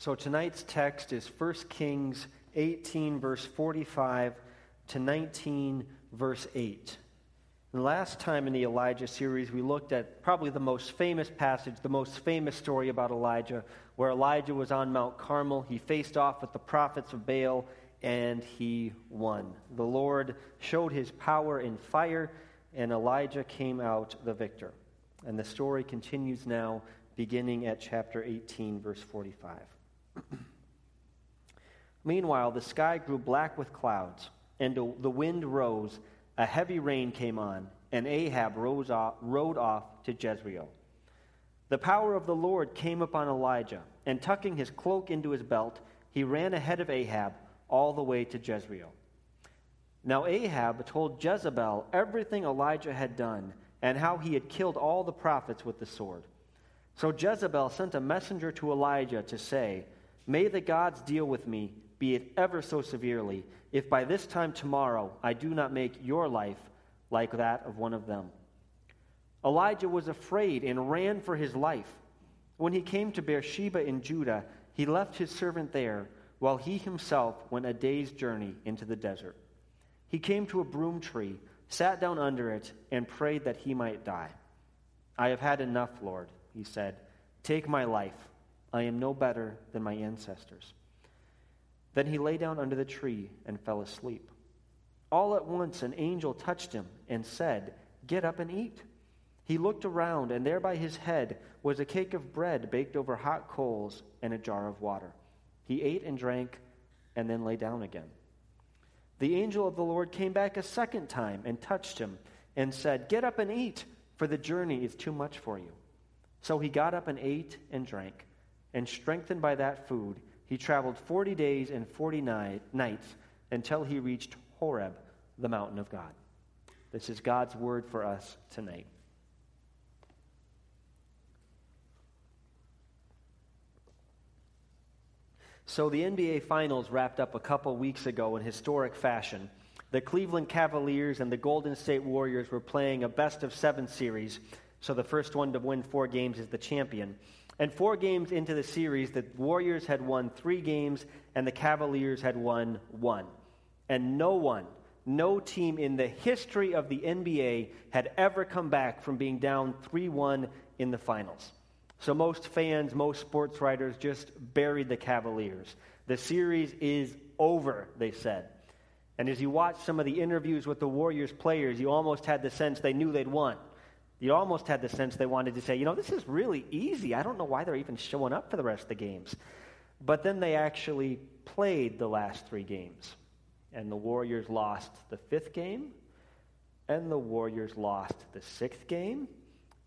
So tonight's text is 1 Kings 18, verse 45 to 19, verse 8. And last time in the Elijah series, we looked at probably the most famous passage, the most famous story about Elijah, where Elijah was on Mount Carmel. He faced off with the prophets of Baal, and he won. The Lord showed his power in fire, and Elijah came out the victor. And the story continues now, beginning at chapter 18, verse 45. Meanwhile, the sky grew black with clouds, and the wind rose a heavy rain came on, and Ahab rose off, rode off to Jezreel. The power of the Lord came upon Elijah, and tucking his cloak into his belt, he ran ahead of Ahab all the way to Jezreel. Now Ahab told Jezebel everything Elijah had done, and how he had killed all the prophets with the sword. So Jezebel sent a messenger to Elijah to say, May the gods deal with me, be it ever so severely, if by this time tomorrow I do not make your life like that of one of them. Elijah was afraid and ran for his life. When he came to Beersheba in Judah, he left his servant there, while he himself went a day's journey into the desert. He came to a broom tree, sat down under it, and prayed that he might die. I have had enough, Lord, he said. Take my life. I am no better than my ancestors. Then he lay down under the tree and fell asleep. All at once an angel touched him and said, Get up and eat. He looked around, and there by his head was a cake of bread baked over hot coals and a jar of water. He ate and drank and then lay down again. The angel of the Lord came back a second time and touched him and said, Get up and eat, for the journey is too much for you. So he got up and ate and drank, and strengthened by that food, he traveled 40 days and 40 nights until he reached Horeb, the mountain of God. This is God's word for us tonight. So, the NBA Finals wrapped up a couple weeks ago in historic fashion. The Cleveland Cavaliers and the Golden State Warriors were playing a best of seven series, so the first one to win four games is the champion. And four games into the series, the Warriors had won three games and the Cavaliers had won one. And no one, no team in the history of the NBA had ever come back from being down 3 1 in the finals. So most fans, most sports writers just buried the Cavaliers. The series is over, they said. And as you watch some of the interviews with the Warriors players, you almost had the sense they knew they'd won. You almost had the sense they wanted to say, you know, this is really easy. I don't know why they're even showing up for the rest of the games. But then they actually played the last three games. And the Warriors lost the fifth game, and the Warriors lost the sixth game,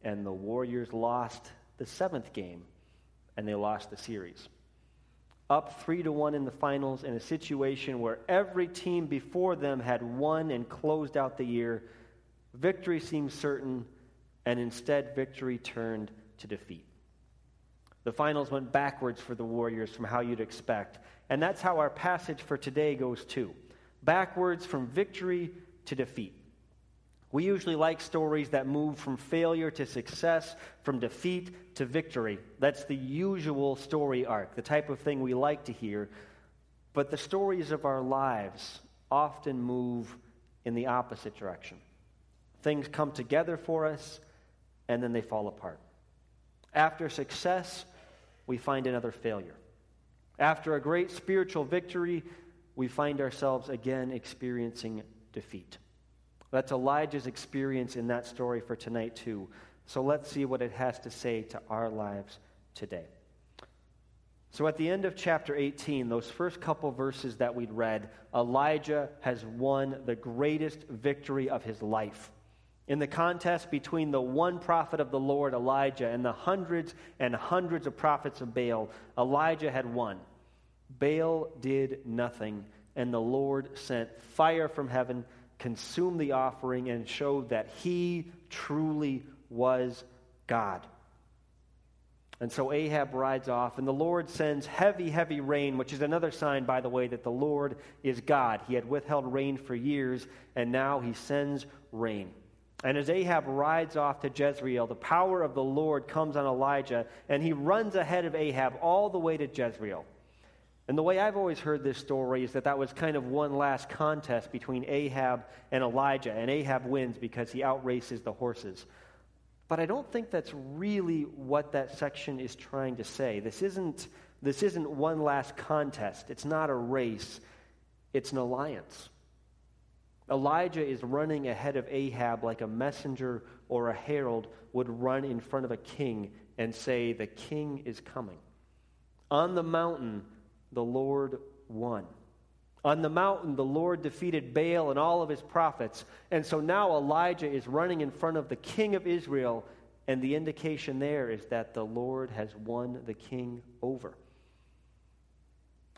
and the Warriors lost the seventh game, and they lost the series. Up three to one in the finals in a situation where every team before them had won and closed out the year. Victory seemed certain and instead victory turned to defeat. The finals went backwards for the Warriors from how you'd expect. And that's how our passage for today goes too backwards from victory to defeat. We usually like stories that move from failure to success, from defeat to victory. That's the usual story arc, the type of thing we like to hear. But the stories of our lives often move in the opposite direction. Things come together for us, and then they fall apart. After success, we find another failure. After a great spiritual victory, we find ourselves again experiencing defeat. That's Elijah's experience in that story for tonight, too. So let's see what it has to say to our lives today. So, at the end of chapter 18, those first couple verses that we'd read, Elijah has won the greatest victory of his life. In the contest between the one prophet of the Lord, Elijah, and the hundreds and hundreds of prophets of Baal, Elijah had won. Baal did nothing, and the Lord sent fire from heaven, consumed the offering, and showed that he truly was God. And so Ahab rides off, and the Lord sends heavy, heavy rain, which is another sign, by the way, that the Lord is God. He had withheld rain for years, and now he sends rain. And as Ahab rides off to Jezreel, the power of the Lord comes on Elijah, and he runs ahead of Ahab all the way to Jezreel. And the way I've always heard this story is that that was kind of one last contest between Ahab and Elijah, and Ahab wins because he outraces the horses. But I don't think that's really what that section is trying to say. This isn't, this isn't one last contest, it's not a race, it's an alliance. Elijah is running ahead of Ahab like a messenger or a herald would run in front of a king and say, The king is coming. On the mountain, the Lord won. On the mountain, the Lord defeated Baal and all of his prophets. And so now Elijah is running in front of the king of Israel, and the indication there is that the Lord has won the king over.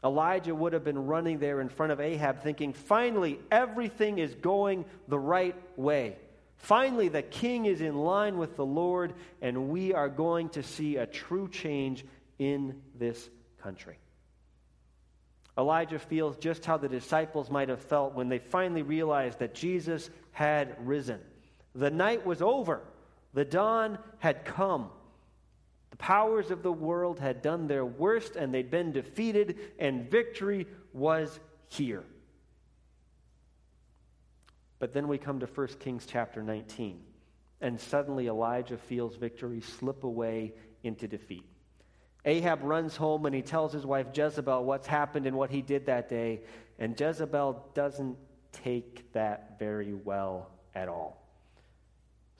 Elijah would have been running there in front of Ahab, thinking, finally, everything is going the right way. Finally, the king is in line with the Lord, and we are going to see a true change in this country. Elijah feels just how the disciples might have felt when they finally realized that Jesus had risen. The night was over, the dawn had come. The powers of the world had done their worst and they'd been defeated, and victory was here. But then we come to 1 Kings chapter 19, and suddenly Elijah feels victory slip away into defeat. Ahab runs home and he tells his wife Jezebel what's happened and what he did that day. And Jezebel doesn't take that very well at all.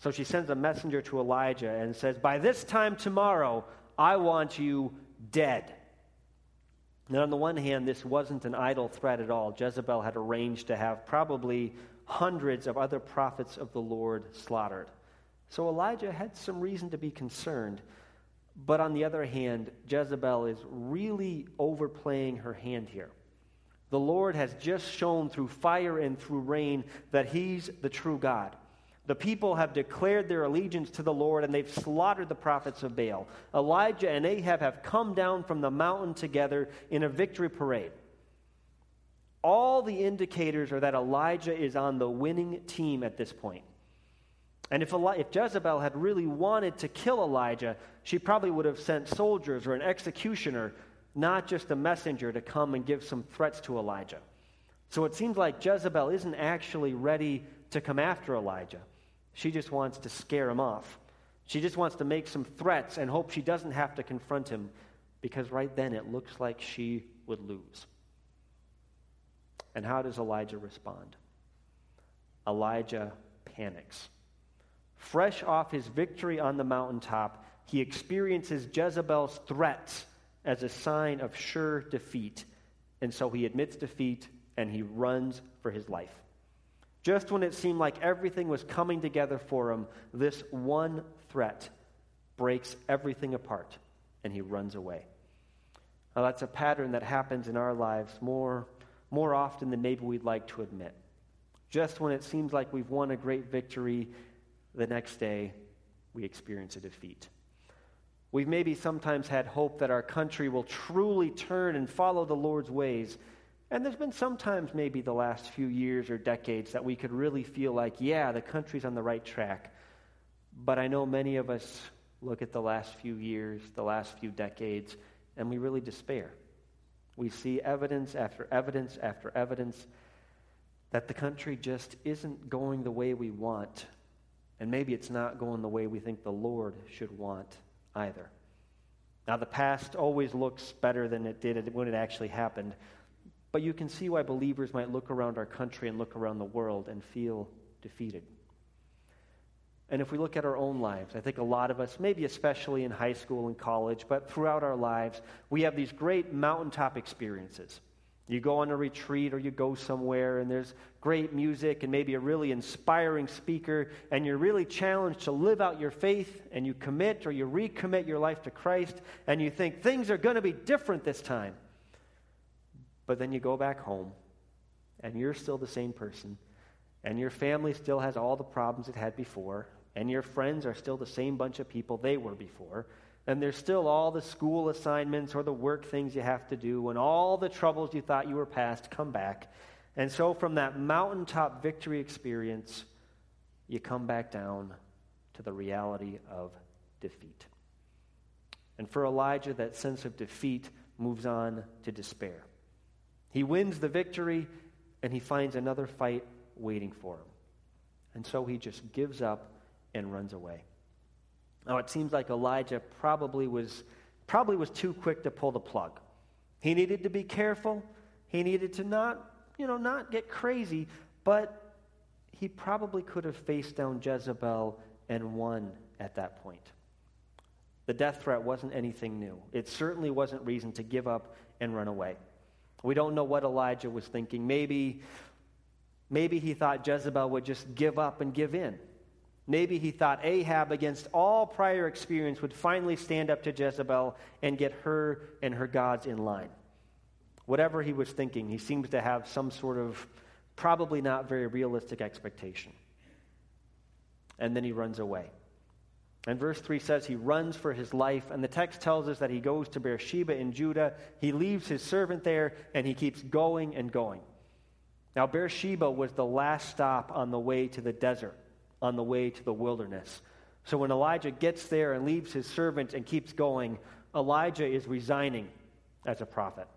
So she sends a messenger to Elijah and says, By this time tomorrow, I want you dead. Now, on the one hand, this wasn't an idle threat at all. Jezebel had arranged to have probably hundreds of other prophets of the Lord slaughtered. So Elijah had some reason to be concerned. But on the other hand, Jezebel is really overplaying her hand here. The Lord has just shown through fire and through rain that He's the true God. The people have declared their allegiance to the Lord and they've slaughtered the prophets of Baal. Elijah and Ahab have come down from the mountain together in a victory parade. All the indicators are that Elijah is on the winning team at this point. And if, if Jezebel had really wanted to kill Elijah, she probably would have sent soldiers or an executioner, not just a messenger, to come and give some threats to Elijah. So it seems like Jezebel isn't actually ready to come after Elijah. She just wants to scare him off. She just wants to make some threats and hope she doesn't have to confront him because right then it looks like she would lose. And how does Elijah respond? Elijah panics. Fresh off his victory on the mountaintop, he experiences Jezebel's threats as a sign of sure defeat. And so he admits defeat and he runs for his life. Just when it seemed like everything was coming together for him, this one threat breaks everything apart and he runs away. Now, that's a pattern that happens in our lives more, more often than maybe we'd like to admit. Just when it seems like we've won a great victory, the next day we experience a defeat. We've maybe sometimes had hope that our country will truly turn and follow the Lord's ways. And there's been sometimes, maybe the last few years or decades, that we could really feel like, yeah, the country's on the right track. But I know many of us look at the last few years, the last few decades, and we really despair. We see evidence after evidence after evidence that the country just isn't going the way we want and maybe it's not going the way we think the Lord should want either. Now, the past always looks better than it did when it actually happened, but you can see why believers might look around our country and look around the world and feel defeated. And if we look at our own lives, I think a lot of us, maybe especially in high school and college, but throughout our lives, we have these great mountaintop experiences. You go on a retreat or you go somewhere and there's great music and maybe a really inspiring speaker, and you're really challenged to live out your faith and you commit or you recommit your life to Christ and you think things are going to be different this time. But then you go back home and you're still the same person and your family still has all the problems it had before and your friends are still the same bunch of people they were before and there's still all the school assignments or the work things you have to do, and all the troubles you thought you were past come back. And so, from that mountaintop victory experience, you come back down to the reality of defeat. And for Elijah, that sense of defeat moves on to despair. He wins the victory and he finds another fight waiting for him. And so he just gives up and runs away. Now it seems like Elijah probably was probably was too quick to pull the plug. He needed to be careful. He needed to not, you know, not get crazy, but he probably could have faced down Jezebel and won at that point. The death threat wasn't anything new. It certainly wasn't reason to give up and run away. We don't know what Elijah was thinking. Maybe, maybe he thought Jezebel would just give up and give in. Maybe he thought Ahab, against all prior experience, would finally stand up to Jezebel and get her and her gods in line. Whatever he was thinking, he seems to have some sort of probably not very realistic expectation. And then he runs away. And verse 3 says he runs for his life, and the text tells us that he goes to Beersheba in Judah. He leaves his servant there, and he keeps going and going. Now, Beersheba was the last stop on the way to the desert, on the way to the wilderness. So when Elijah gets there and leaves his servant and keeps going, Elijah is resigning as a prophet.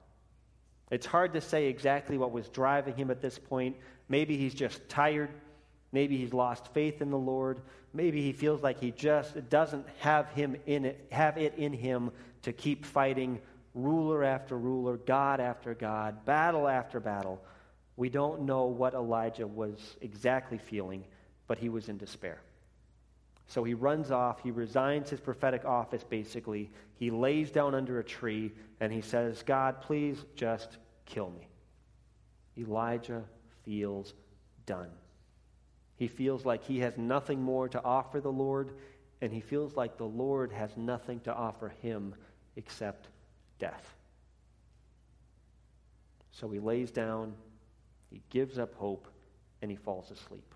It's hard to say exactly what was driving him at this point. Maybe he's just tired. Maybe he's lost faith in the Lord. Maybe he feels like he just doesn't have him in it, have it in him to keep fighting ruler after ruler, God after God, battle after battle. We don't know what Elijah was exactly feeling, but he was in despair. So he runs off, he resigns his prophetic office basically. He lays down under a tree and he says, God, please just kill me. Elijah feels done. He feels like he has nothing more to offer the Lord, and he feels like the Lord has nothing to offer him except death. So he lays down, he gives up hope, and he falls asleep.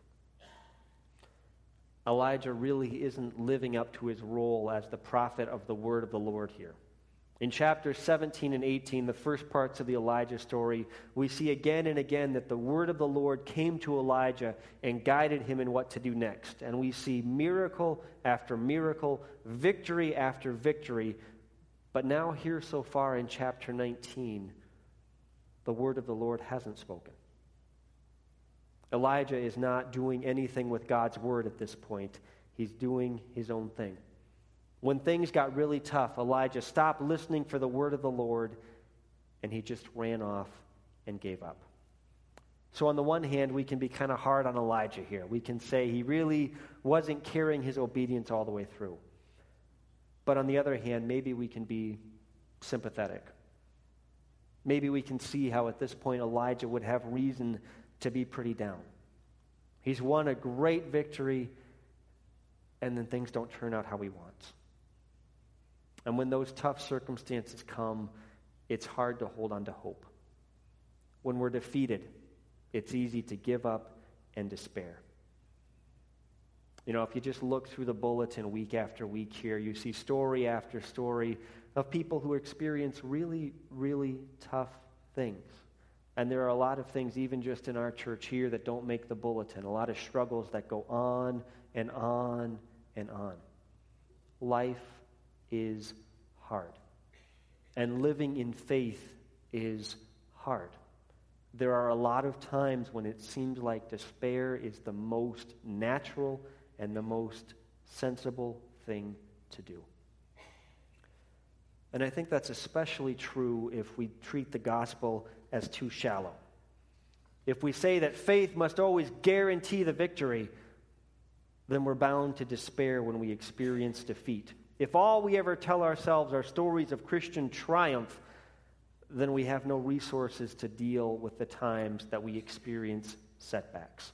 Elijah really isn't living up to his role as the prophet of the word of the Lord here. In chapters 17 and 18, the first parts of the Elijah story, we see again and again that the word of the Lord came to Elijah and guided him in what to do next. And we see miracle after miracle, victory after victory. But now, here so far in chapter 19, the word of the Lord hasn't spoken. Elijah is not doing anything with God's word at this point, he's doing his own thing. When things got really tough, Elijah stopped listening for the word of the Lord and he just ran off and gave up. So, on the one hand, we can be kind of hard on Elijah here. We can say he really wasn't carrying his obedience all the way through. But on the other hand, maybe we can be sympathetic. Maybe we can see how at this point Elijah would have reason to be pretty down. He's won a great victory, and then things don't turn out how he wants. And when those tough circumstances come, it's hard to hold on to hope. When we're defeated, it's easy to give up and despair. You know, if you just look through the bulletin week after week here, you see story after story of people who experience really, really tough things. And there are a lot of things, even just in our church here, that don't make the bulletin, a lot of struggles that go on and on and on. Life is hard. And living in faith is hard. There are a lot of times when it seems like despair is the most natural and the most sensible thing to do. And I think that's especially true if we treat the gospel as too shallow. If we say that faith must always guarantee the victory, then we're bound to despair when we experience defeat. If all we ever tell ourselves are stories of Christian triumph, then we have no resources to deal with the times that we experience setbacks.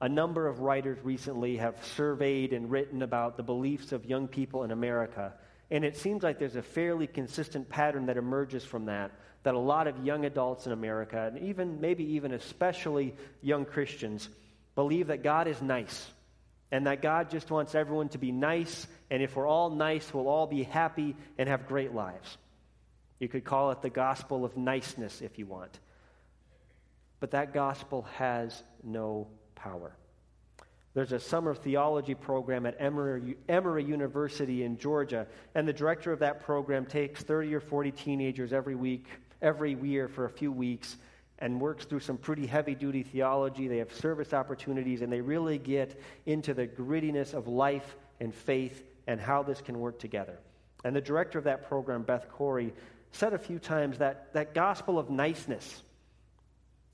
A number of writers recently have surveyed and written about the beliefs of young people in America, and it seems like there's a fairly consistent pattern that emerges from that. That a lot of young adults in America, and even maybe even especially young Christians, believe that God is nice and that God just wants everyone to be nice, and if we're all nice, we'll all be happy and have great lives. You could call it the gospel of niceness if you want. But that gospel has no power. There's a summer theology program at Emory, Emory, University in Georgia, and the director of that program takes 30 or 40 teenagers every week, every year for a few weeks, and works through some pretty heavy duty theology. They have service opportunities, and they really get into the grittiness of life and faith and how this can work together. And the director of that program, Beth Corrie, said a few times that that gospel of niceness,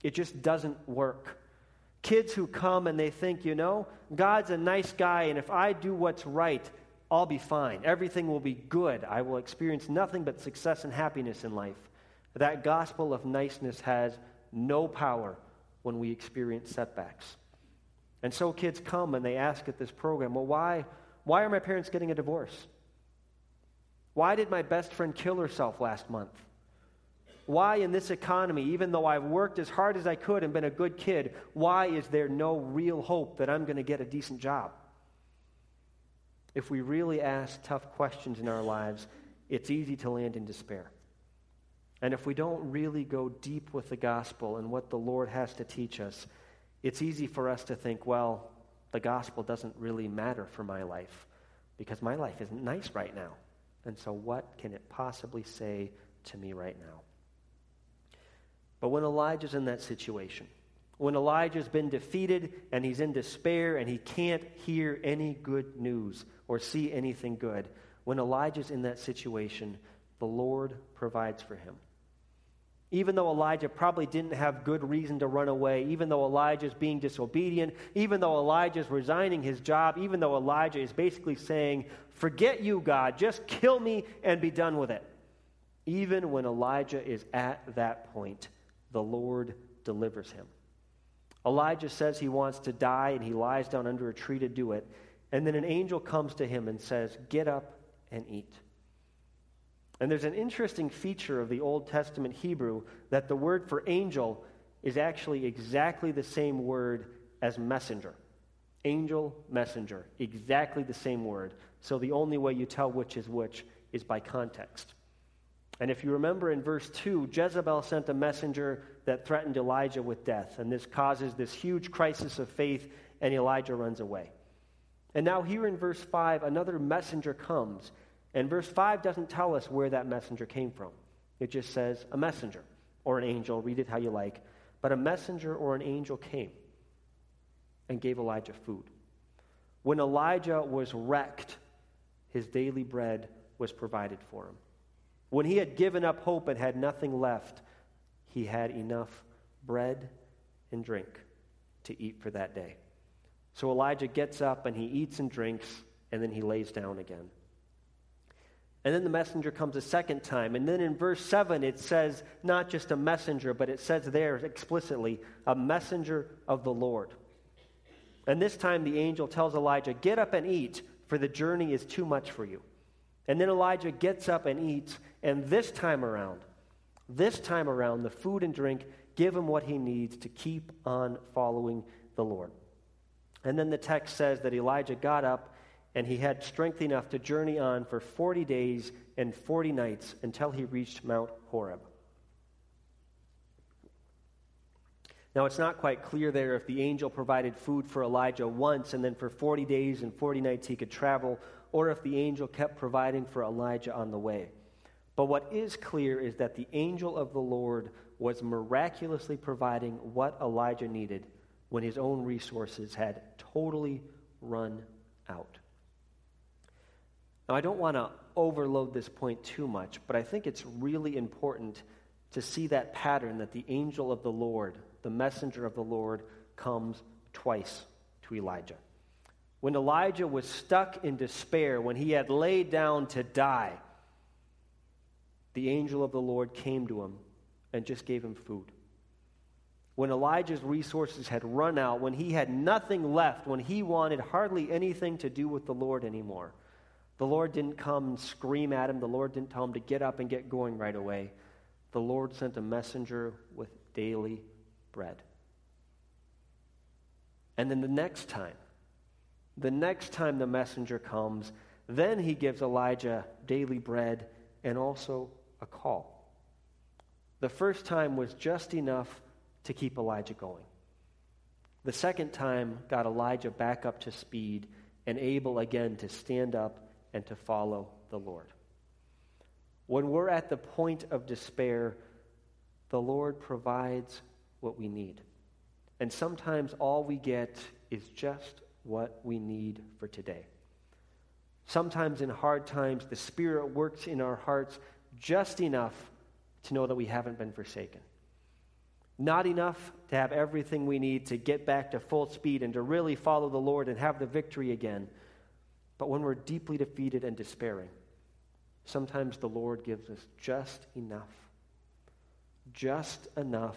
it just doesn't work. Kids who come and they think, you know, God's a nice guy, and if I do what's right, I'll be fine. Everything will be good. I will experience nothing but success and happiness in life. That gospel of niceness has no power when we experience setbacks. And so kids come and they ask at this program, well, why, why are my parents getting a divorce? Why did my best friend kill herself last month? Why, in this economy, even though I've worked as hard as I could and been a good kid, why is there no real hope that I'm going to get a decent job? If we really ask tough questions in our lives, it's easy to land in despair. And if we don't really go deep with the gospel and what the Lord has to teach us, it's easy for us to think, well, the gospel doesn't really matter for my life because my life isn't nice right now. And so, what can it possibly say to me right now? But when Elijah's in that situation, when Elijah's been defeated and he's in despair and he can't hear any good news or see anything good, when Elijah's in that situation, the Lord provides for him. Even though Elijah probably didn't have good reason to run away, even though Elijah's being disobedient, even though Elijah's resigning his job, even though Elijah is basically saying, Forget you, God, just kill me and be done with it. Even when Elijah is at that point, the Lord delivers him. Elijah says he wants to die and he lies down under a tree to do it. And then an angel comes to him and says, Get up and eat. And there's an interesting feature of the Old Testament Hebrew that the word for angel is actually exactly the same word as messenger. Angel, messenger, exactly the same word. So the only way you tell which is which is by context. And if you remember in verse 2, Jezebel sent a messenger that threatened Elijah with death. And this causes this huge crisis of faith, and Elijah runs away. And now, here in verse 5, another messenger comes. And verse 5 doesn't tell us where that messenger came from, it just says a messenger or an angel. Read it how you like. But a messenger or an angel came and gave Elijah food. When Elijah was wrecked, his daily bread was provided for him. When he had given up hope and had nothing left, he had enough bread and drink to eat for that day. So Elijah gets up and he eats and drinks, and then he lays down again. And then the messenger comes a second time. And then in verse 7, it says not just a messenger, but it says there explicitly, a messenger of the Lord. And this time the angel tells Elijah, Get up and eat, for the journey is too much for you. And then Elijah gets up and eats, and this time around, this time around, the food and drink give him what he needs to keep on following the Lord. And then the text says that Elijah got up and he had strength enough to journey on for 40 days and 40 nights until he reached Mount Horeb. Now, it's not quite clear there if the angel provided food for Elijah once and then for 40 days and 40 nights he could travel, or if the angel kept providing for Elijah on the way. But what is clear is that the angel of the Lord was miraculously providing what Elijah needed when his own resources had totally run out. Now, I don't want to overload this point too much, but I think it's really important to see that pattern that the angel of the Lord, the messenger of the Lord, comes twice to Elijah. When Elijah was stuck in despair, when he had laid down to die, the angel of the Lord came to him and just gave him food. When Elijah's resources had run out, when he had nothing left, when he wanted hardly anything to do with the Lord anymore, the Lord didn't come and scream at him. The Lord didn't tell him to get up and get going right away. The Lord sent a messenger with daily bread. And then the next time, the next time the messenger comes, then he gives Elijah daily bread and also a call. The first time was just enough to keep Elijah going. The second time got Elijah back up to speed and able again to stand up and to follow the Lord. When we're at the point of despair, the Lord provides what we need. And sometimes all we get is just what we need for today. Sometimes in hard times, the Spirit works in our hearts just enough to know that we haven't been forsaken. Not enough to have everything we need to get back to full speed and to really follow the Lord and have the victory again. But when we're deeply defeated and despairing, sometimes the Lord gives us just enough. Just enough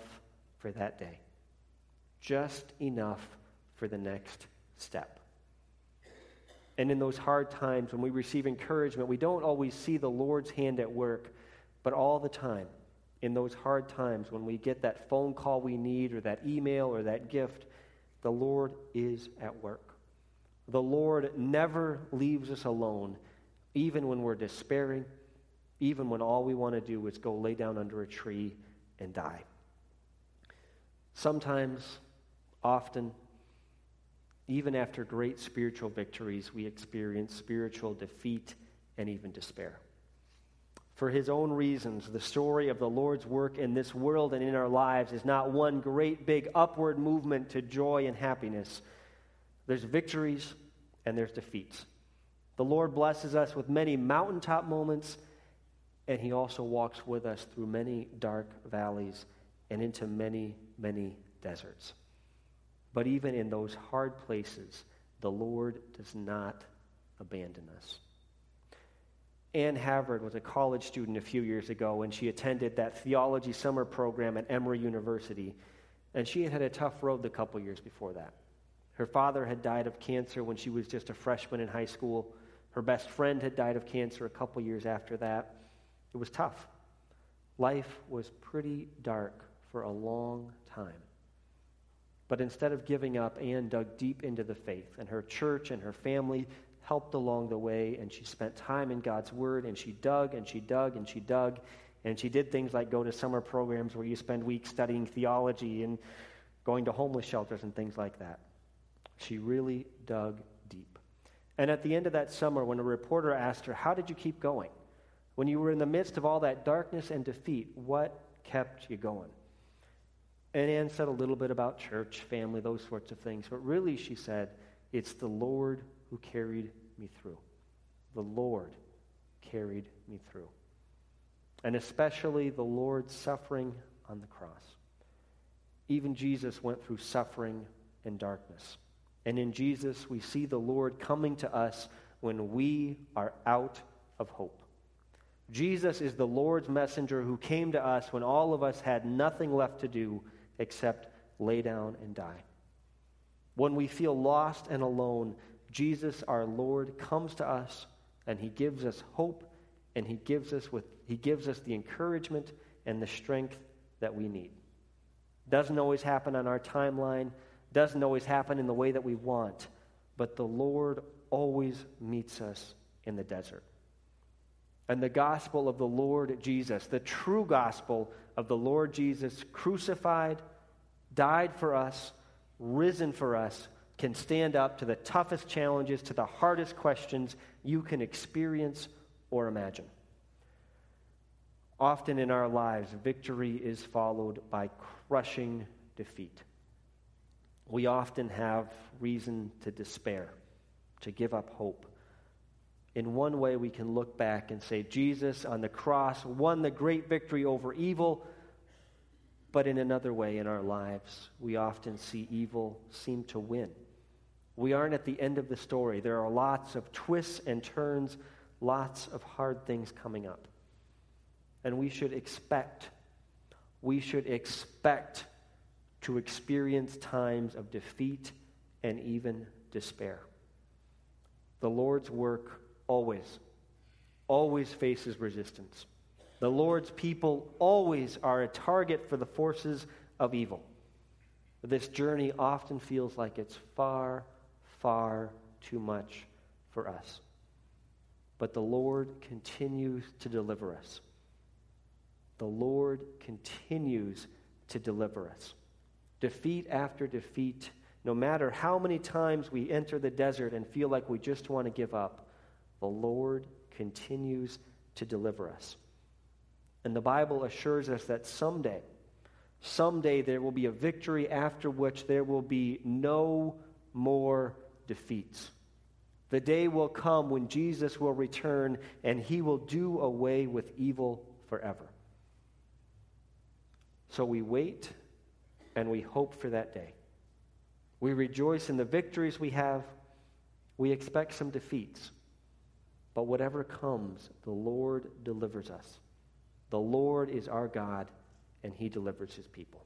for that day. Just enough for the next step. And in those hard times when we receive encouragement, we don't always see the Lord's hand at work, but all the time in those hard times when we get that phone call we need or that email or that gift, the Lord is at work. The Lord never leaves us alone, even when we're despairing, even when all we want to do is go lay down under a tree and die. Sometimes, often, even after great spiritual victories, we experience spiritual defeat and even despair for his own reasons, the story of the Lord's work in this world and in our lives is not one great big upward movement to joy and happiness. There's victories and there's defeats. The Lord blesses us with many mountaintop moments, and he also walks with us through many dark valleys and into many, many deserts. But even in those hard places, the Lord does not abandon us. Ann Havard was a college student a few years ago when she attended that theology summer program at Emory University, and she had had a tough road the couple years before that. Her father had died of cancer when she was just a freshman in high school. Her best friend had died of cancer a couple years after that. It was tough. Life was pretty dark for a long time. But instead of giving up, Anne dug deep into the faith, and her church and her family helped along the way, and she spent time in God's Word, and she dug and she dug and she dug, and she did things like go to summer programs where you spend weeks studying theology and going to homeless shelters and things like that. She really dug deep. And at the end of that summer, when a reporter asked her, How did you keep going? When you were in the midst of all that darkness and defeat, what kept you going? And Anne said a little bit about church, family, those sorts of things. But really, she said, it's the Lord who carried me through. The Lord carried me through. And especially the Lord's suffering on the cross. Even Jesus went through suffering and darkness. And in Jesus, we see the Lord coming to us when we are out of hope. Jesus is the Lord's messenger who came to us when all of us had nothing left to do except lay down and die. When we feel lost and alone, Jesus, our Lord, comes to us and he gives us hope and he gives us, with, he gives us the encouragement and the strength that we need. Doesn't always happen on our timeline, doesn't always happen in the way that we want, but the Lord always meets us in the desert. And the gospel of the Lord Jesus, the true gospel of the Lord Jesus, crucified, died for us, risen for us, can stand up to the toughest challenges, to the hardest questions you can experience or imagine. Often in our lives, victory is followed by crushing defeat. We often have reason to despair, to give up hope. In one way, we can look back and say, Jesus on the cross won the great victory over evil. But in another way, in our lives, we often see evil seem to win. We aren't at the end of the story. There are lots of twists and turns, lots of hard things coming up. And we should expect, we should expect to experience times of defeat and even despair. The Lord's work always, always faces resistance. The Lord's people always are a target for the forces of evil. This journey often feels like it's far far too much for us. But the Lord continues to deliver us. The Lord continues to deliver us. Defeat after defeat, no matter how many times we enter the desert and feel like we just want to give up, the Lord continues to deliver us. And the Bible assures us that someday, someday there will be a victory after which there will be no more defeats. The day will come when Jesus will return and he will do away with evil forever. So we wait and we hope for that day. We rejoice in the victories we have. We expect some defeats. But whatever comes, the Lord delivers us. The Lord is our God, and he delivers his people.